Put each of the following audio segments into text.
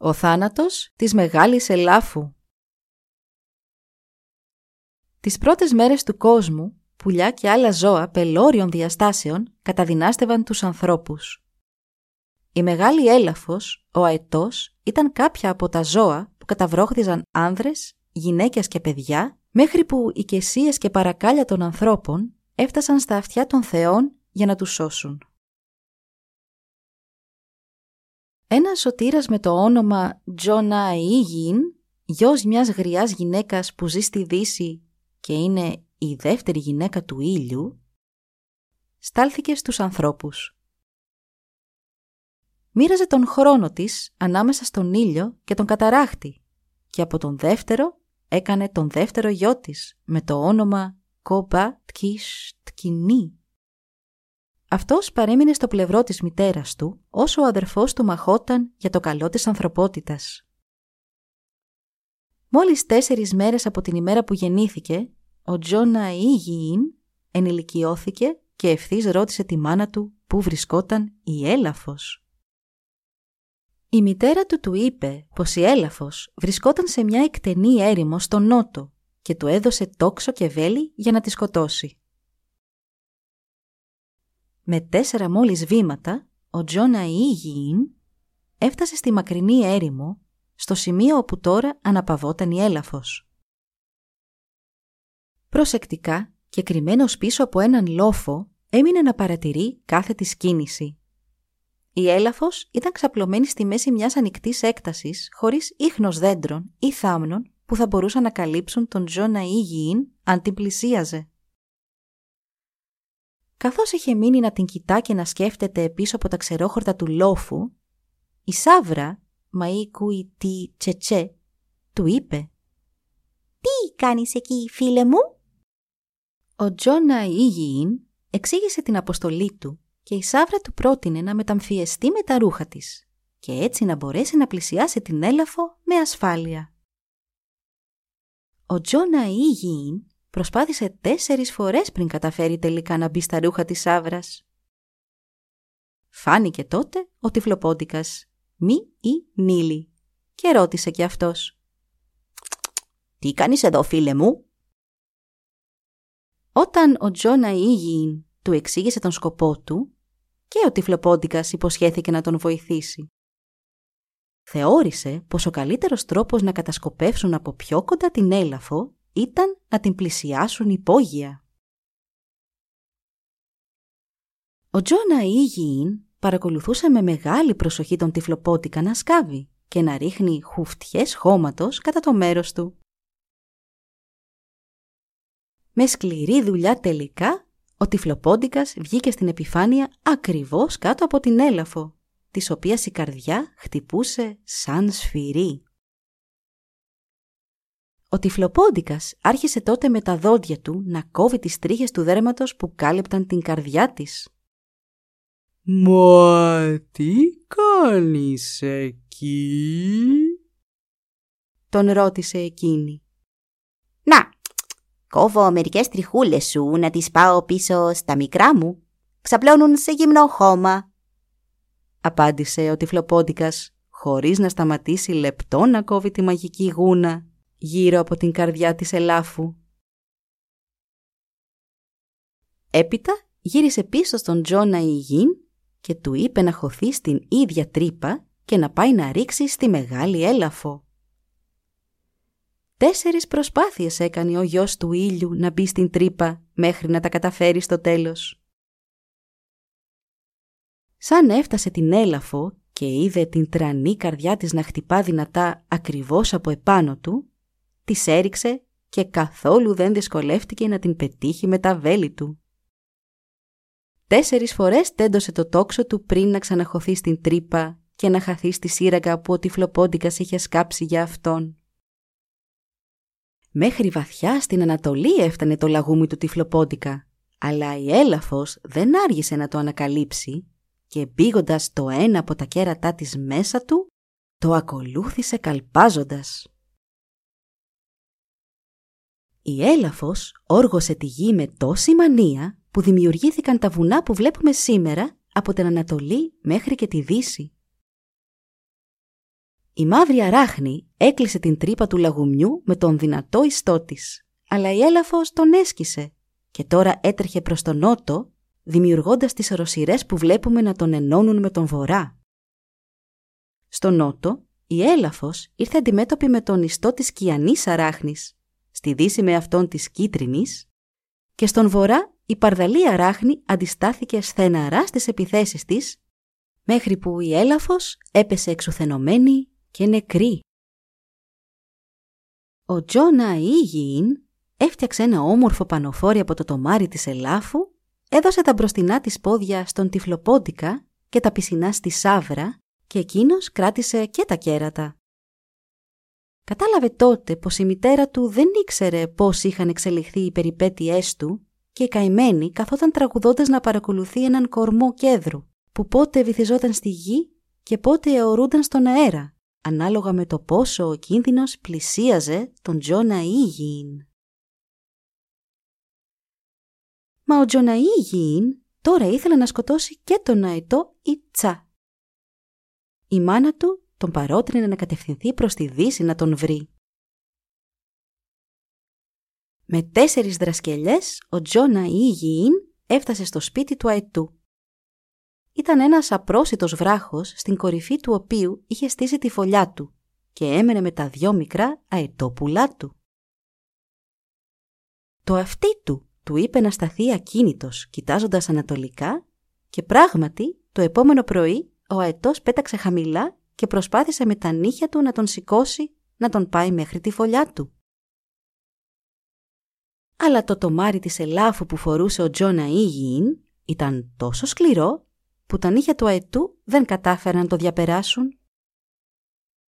Ο θάνατος της μεγάλης ελάφου Τις πρώτες μέρες του κόσμου, πουλιά και άλλα ζώα πελώριων διαστάσεων καταδυνάστευαν τους ανθρώπους. Η μεγάλη έλαφος, ο αετός, ήταν κάποια από τα ζώα που καταβρόχθιζαν άνδρες, γυναίκες και παιδιά, μέχρι που οι κεσίες και παρακάλια των ανθρώπων έφτασαν στα αυτιά των θεών για να τους σώσουν. Ένας σωτήρας με το όνομα Τζόνα Ιγιν, γιος μιας γριάς γυναίκας που ζει στη Δύση και είναι η δεύτερη γυναίκα του ήλιου, στάλθηκε στους ανθρώπους. Μοίραζε τον χρόνο της ανάμεσα στον ήλιο και τον καταράχτη και από τον δεύτερο έκανε τον δεύτερο γιο της με το όνομα Κόμπα Τκίσ Τκινή. Αυτός παρέμεινε στο πλευρό της μητέρας του, όσο ο αδερφός του μαχόταν για το καλό της ανθρωπότητας. Μόλις τέσσερις μέρες από την ημέρα που γεννήθηκε, ο Τζόνα Ιγιήν ενηλικιώθηκε και ευθύς ρώτησε τη μάνα του πού βρισκόταν η έλαφος. Η μητέρα του του είπε πως η έλαφος βρισκόταν σε μια εκτενή έρημο στο νότο και του έδωσε τόξο και βέλη για να τη σκοτώσει. Με τέσσερα μόλις βήματα, ο Τζόνα Ιγιήν έφτασε στη μακρινή έρημο, στο σημείο όπου τώρα αναπαυόταν η έλαφος. Προσεκτικά και κρυμμένος πίσω από έναν λόφο, έμεινε να παρατηρεί κάθε της κίνηση. Η έλαφος ήταν ξαπλωμένη στη μέση μιας ανοιχτής έκτασης, χωρίς ίχνος δέντρων ή θάμνων που θα μπορούσαν να καλύψουν τον Τζόνα Ιγιήν αν την πλησίαζε. Καθώς είχε μείνει να την κοιτά και να σκέφτεται πίσω από τα ξερόχορτα του λόφου, η Σάβρα, Μαΐ Κουι Τι Τσετσέ, του είπε «Τι κάνεις εκεί, φίλε μου» Ο Τζόνα Ιγιήν εξήγησε την αποστολή του και η Σάβρα του πρότεινε να μεταμφιεστεί με τα ρούχα της και έτσι να μπορέσει να πλησιάσει την έλαφο με ασφάλεια. Ο Τζόνα Ιγιήν προσπάθησε τέσσερις φορές πριν καταφέρει τελικά να μπει στα ρούχα της Σάβρας. Φάνηκε τότε ο τυφλοπόντικας, μη ή νίλη, και ρώτησε κι αυτός. «Τι κάνεις εδώ φίλε μου» Όταν ο Τζόνα Ιγιήν του εξήγησε τον σκοπό του, και ο τυφλοπόντικας υποσχέθηκε να τον βοηθήσει. Θεώρησε πως ο καλύτερος τρόπος να κατασκοπεύσουν από πιο κοντά την έλαφο ήταν να την πλησιάσουν υπόγεια. Ο Τζόνα Ιγιήν παρακολουθούσε με μεγάλη προσοχή τον τυφλοπότικα να σκάβει και να ρίχνει χουφτιές χώματος κατά το μέρος του. Με σκληρή δουλειά τελικά, ο τυφλοπόντικας βγήκε στην επιφάνεια ακριβώς κάτω από την έλαφο, της οποίας η καρδιά χτυπούσε σαν σφυρί. Ο τυφλοπόντικας άρχισε τότε με τα δόντια του να κόβει τις τρίχες του δέρματος που κάλυπταν την καρδιά της. «Μα τι κάνεις εκεί» τον ρώτησε εκείνη. «Να, κόβω μερικές τριχούλες σου να τις πάω πίσω στα μικρά μου. Ξαπλώνουν σε γυμνό χώμα», απάντησε ο τυφλοπόντικας χωρίς να σταματήσει λεπτό να κόβει τη μαγική γούνα γύρω από την καρδιά της ελάφου. Έπειτα γύρισε πίσω στον Τζόνα Ιγίν και του είπε να χωθεί στην ίδια τρύπα και να πάει να ρίξει στη μεγάλη έλαφο. Τέσσερις προσπάθειες έκανε ο γιος του ήλιου να μπει στην τρύπα μέχρι να τα καταφέρει στο τέλος. Σαν έφτασε την έλαφο και είδε την τρανή καρδιά της να χτυπά δυνατά ακριβώς από επάνω του, της έριξε και καθόλου δεν δυσκολεύτηκε να την πετύχει με τα βέλη του. Τέσσερις φορές τέντωσε το τόξο του πριν να ξαναχωθεί στην τρύπα και να χαθεί στη σύραγγα που ο τυφλοπόντικας είχε σκάψει για αυτόν. Μέχρι βαθιά στην Ανατολή έφτανε το λαγούμι του τυφλοπόντικα, αλλά η έλαφος δεν άργησε να το ανακαλύψει και μπήγοντας το ένα από τα κέρατά της μέσα του, το ακολούθησε καλπάζοντας. Η έλαφος όργωσε τη γη με τόση μανία που δημιουργήθηκαν τα βουνά που βλέπουμε σήμερα από την Ανατολή μέχρι και τη Δύση. Η μαύρη αράχνη έκλεισε την τρύπα του λαγουμιού με τον δυνατό ιστό της, αλλά η έλαφος τον έσκησε και τώρα έτρεχε προς τον νότο, δημιουργώντας τις οροσυρές που βλέπουμε να τον ενώνουν με τον βορρά. Στο νότο, η έλαφος ήρθε αντιμέτωπη με τον ιστό της κιανής αράχνης, στη δύση με αυτόν της κίτρινης και στον βορρά η παρδαλή αράχνη αντιστάθηκε σθεναρά στις επιθέσεις της μέχρι που η έλαφος έπεσε εξουθενωμένη και νεκρή. Ο Τζόνα Ήγιην έφτιαξε ένα όμορφο πανοφόρι από το τομάρι της ελάφου, έδωσε τα μπροστινά της πόδια στον τυφλοπόντικα και τα πισινά στη σάβρα και εκείνος κράτησε και τα κέρατα. Κατάλαβε τότε πως η μητέρα του δεν ήξερε πώς είχαν εξελιχθεί οι περιπέτειές του και η καημένη καθόταν τραγουδώντας να παρακολουθεί έναν κορμό κέδρου που πότε βυθιζόταν στη γη και πότε αιωρούνταν στον αέρα, ανάλογα με το πόσο ο κίνδυνος πλησίαζε τον Τζόνα Ήγιν. Μα ο Τζόνα Ήγιν τώρα ήθελε να σκοτώσει και τον αετό Ιτσά. Η μάνα του τον παρότρινε να κατευθυνθεί προς τη δύση να τον βρει. Με τέσσερις δρασκελιές, ο Τζόνα Ιγιήν έφτασε στο σπίτι του αετού. Ήταν ένας απρόσιτος βράχος, στην κορυφή του οποίου είχε στήσει τη φωλιά του και έμενε με τα δυο μικρά αετόπουλά του. Το αυτί του του είπε να σταθεί ακίνητος, κοιτάζοντας ανατολικά και πράγματι το επόμενο πρωί ο αετός πέταξε χαμηλά και προσπάθησε με τα νύχια του να τον σηκώσει να τον πάει μέχρι τη φωλιά του. Αλλά το τομάρι της ελάφου που φορούσε ο Τζόνα Ήγιην ήταν τόσο σκληρό που τα νύχια του αετού δεν κατάφεραν να το διαπεράσουν.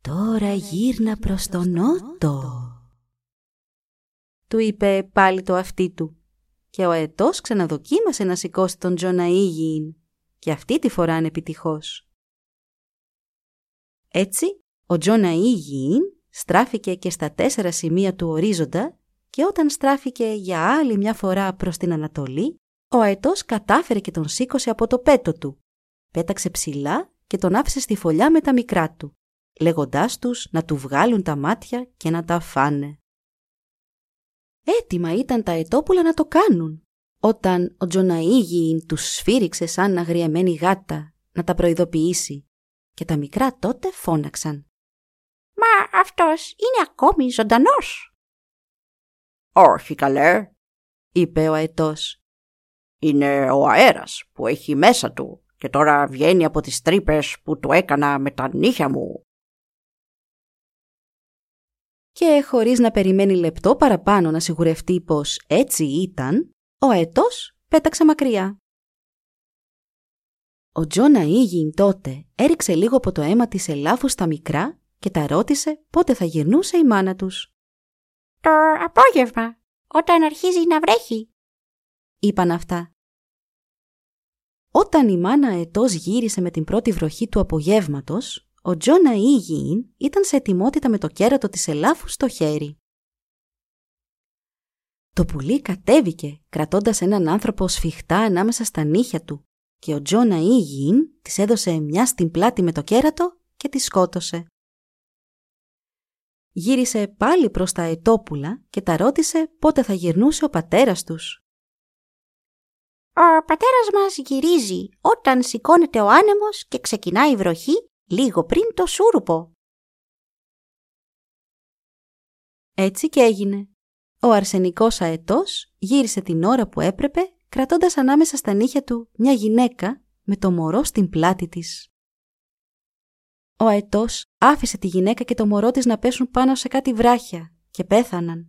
«Τώρα γύρνα προς τον νότο», του είπε πάλι το αυτί του και ο αετός ξαναδοκίμασε να σηκώσει τον Τζόνα Ήγιην και αυτή τη φορά ανεπιτυχώς. Έτσι, ο Τζόνα Ήγιην στράφηκε και στα τέσσερα σημεία του ορίζοντα και όταν στράφηκε για άλλη μια φορά προς την Ανατολή, ο αετός κατάφερε και τον σήκωσε από το πέτο του. Πέταξε ψηλά και τον άφησε στη φωλιά με τα μικρά του, λέγοντάς τους να του βγάλουν τα μάτια και να τα φάνε. Έτοιμα ήταν τα αετόπουλα να το κάνουν, όταν ο Τζοναΐγιην τους σφύριξε σαν αγριεμένη γάτα να τα προειδοποιήσει και τα μικρά τότε φώναξαν. «Μα αυτός είναι ακόμη ζωντανός». «Όχι καλέ», είπε ο αετός. «Είναι ο αέρας που έχει μέσα του και τώρα βγαίνει από τις τρύπες που του έκανα με τα νύχια μου». Και χωρίς να περιμένει λεπτό παραπάνω να σιγουρευτεί πως έτσι ήταν, ο αετός πέταξε μακριά. Ο Τζόνα Ήγιν τότε έριξε λίγο από το αίμα της ελάφου στα μικρά και τα ρώτησε πότε θα γυρνούσε η μάνα τους. «Το απόγευμα, όταν αρχίζει να βρέχει», είπαν αυτά. Όταν η μάνα ετός γύρισε με την πρώτη βροχή του απογεύματος, ο Τζόνα Ήγιν ήταν σε ετοιμότητα με το κέρατο της ελάφου στο χέρι. Το πουλί κατέβηκε, κρατώντας έναν άνθρωπο σφιχτά ανάμεσα στα νύχια του και ο Τζόνα Ήγιν της έδωσε μια στην πλάτη με το κέρατο και τη σκότωσε. Γύρισε πάλι προς τα ετόπουλα και τα ρώτησε πότε θα γυρνούσε ο πατέρας τους. «Ο πατέρας μας γυρίζει όταν σηκώνεται ο άνεμος και ξεκινάει η βροχή λίγο πριν το σούρουπο». Έτσι και έγινε. Ο αρσενικός αετός γύρισε την ώρα που έπρεπε κρατώντας ανάμεσα στα νύχια του μια γυναίκα με το μωρό στην πλάτη της. Ο αετός άφησε τη γυναίκα και το μωρό της να πέσουν πάνω σε κάτι βράχια και πέθαναν.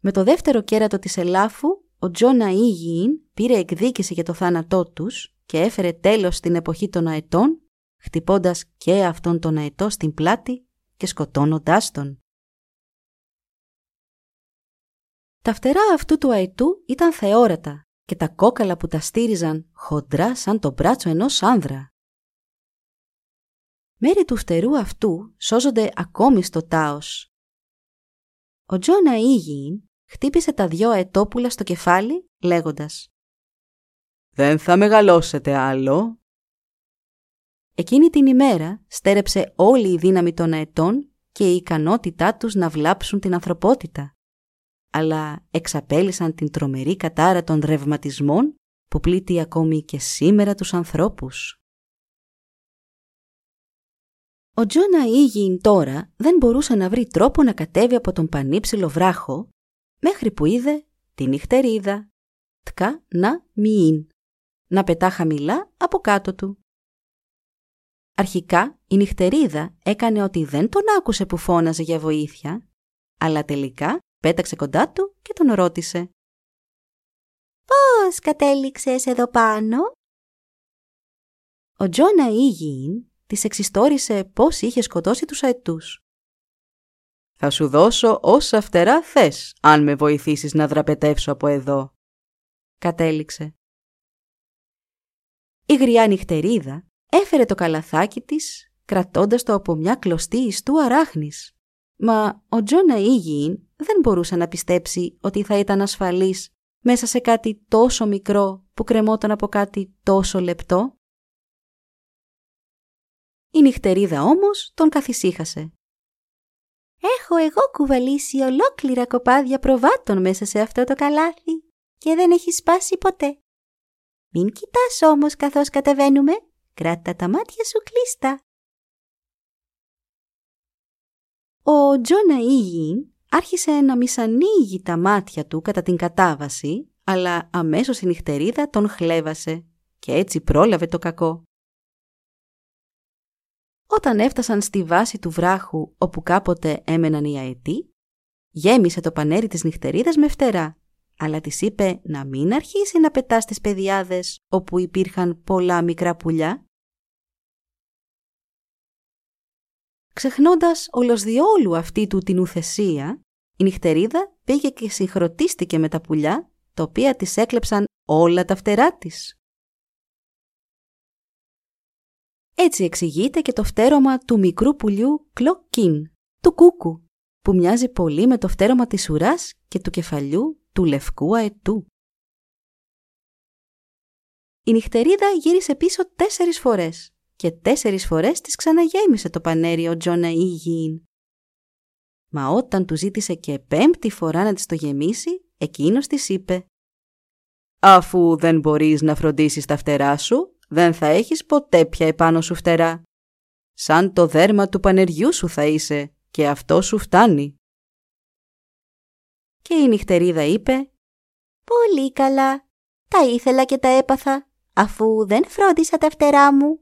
Με το δεύτερο κέρατο της ελάφου, ο Τζόνα Ήγιην πήρε εκδίκηση για το θάνατό τους και έφερε τέλος στην εποχή των αετών, χτυπώντας και αυτόν τον αετό στην πλάτη και σκοτώνοντάς τον. Τα φτερά αυτού του αετού ήταν θεόρατα και τα κόκαλα που τα στήριζαν χοντρά σαν το μπράτσο ενός άνδρα. Μέρη του φτερού αυτού σώζονται ακόμη στο τάος. Ο Τζόνα Ήγιην χτύπησε τα δυο αετόπουλα στο κεφάλι λέγοντας «Δεν θα μεγαλώσετε άλλο». Εκείνη την ημέρα στέρεψε όλη η δύναμη των αετών και η ικανότητά τους να βλάψουν την ανθρωπότητα. Αλλά εξαπέλυσαν την τρομερή κατάρα των ρευματισμών που πλήττει ακόμη και σήμερα τους ανθρώπους. Ο Τζόνα Ήγιν τώρα δεν μπορούσε να βρει τρόπο να κατέβει από τον πανύψηλο βράχο μέχρι που είδε τη νυχτερίδα, τκα να μοιήν, να πετά χαμηλά από κάτω του. Αρχικά η νυχτερίδα έκανε ότι δεν τον άκουσε που φώναζε για βοήθεια, αλλά τελικά πέταξε κοντά του και τον ρώτησε. «Πώς κατέληξες εδώ πάνω» Ο Τζόνα Ήγιην της εξιστόρισε πώς είχε σκοτώσει τους αετούς. «Θα σου δώσω όσα φτερά θες, αν με βοηθήσεις να δραπετεύσω από εδώ», κατέληξε. Η γριά νυχτερίδα έφερε το καλαθάκι της, κρατώντας το από μια κλωστή ιστού αράχνης. Μα ο Τζόνα Ήγιην δεν μπορούσε να πιστέψει ότι θα ήταν ασφαλής μέσα σε κάτι τόσο μικρό που κρεμόταν από κάτι τόσο λεπτό. Η νυχτερίδα όμως τον καθησύχασε. «Έχω εγώ κουβαλήσει ολόκληρα κοπάδια προβάτων μέσα σε αυτό το καλάθι και δεν έχει σπάσει ποτέ. Μην κοιτάς όμως καθώς κατεβαίνουμε, κράτα τα μάτια σου κλείστα». Ο Τζόνα Ήγιν άρχισε να μισανοίγει τα μάτια του κατά την κατάβαση, αλλά αμέσως η νυχτερίδα τον χλέβασε και έτσι πρόλαβε το κακό. Όταν έφτασαν στη βάση του βράχου όπου κάποτε έμεναν οι αετοί, γέμισε το πανέρι της νυχτερίδας με φτερά, αλλά της είπε να μην αρχίσει να πετά στις πεδιάδες όπου υπήρχαν πολλά μικρά πουλιά. Ξεχνώντας όλος διόλου αυτή του την ουθεσία, η νυχτερίδα πήγε και συγχροτίστηκε με τα πουλιά, τα οποία της έκλεψαν όλα τα φτερά της. Έτσι εξηγείται και το φτέρωμα του μικρού πουλιού κλοκκίν, του κούκου, που μοιάζει πολύ με το φτέρωμα της ουράς και του κεφαλιού του λευκού αετού. Η νυχτερίδα γύρισε πίσω τέσσερις φορές και τέσσερις φορές της ξαναγέμισε το πανέρι ο Τζόνα Ιγίν. Μα όταν του ζήτησε και πέμπτη φορά να της το γεμίσει, εκείνος της είπε «Αφού δεν μπορείς να φροντίσεις τα φτερά σου, δεν θα έχεις ποτέ πια επάνω σου φτερά. Σαν το δέρμα του πανεριού σου θα είσαι και αυτό σου φτάνει». Και η νυχτερίδα είπε «Πολύ καλά. Τα ήθελα και τα έπαθα, αφού δεν φρόντισα τα φτερά μου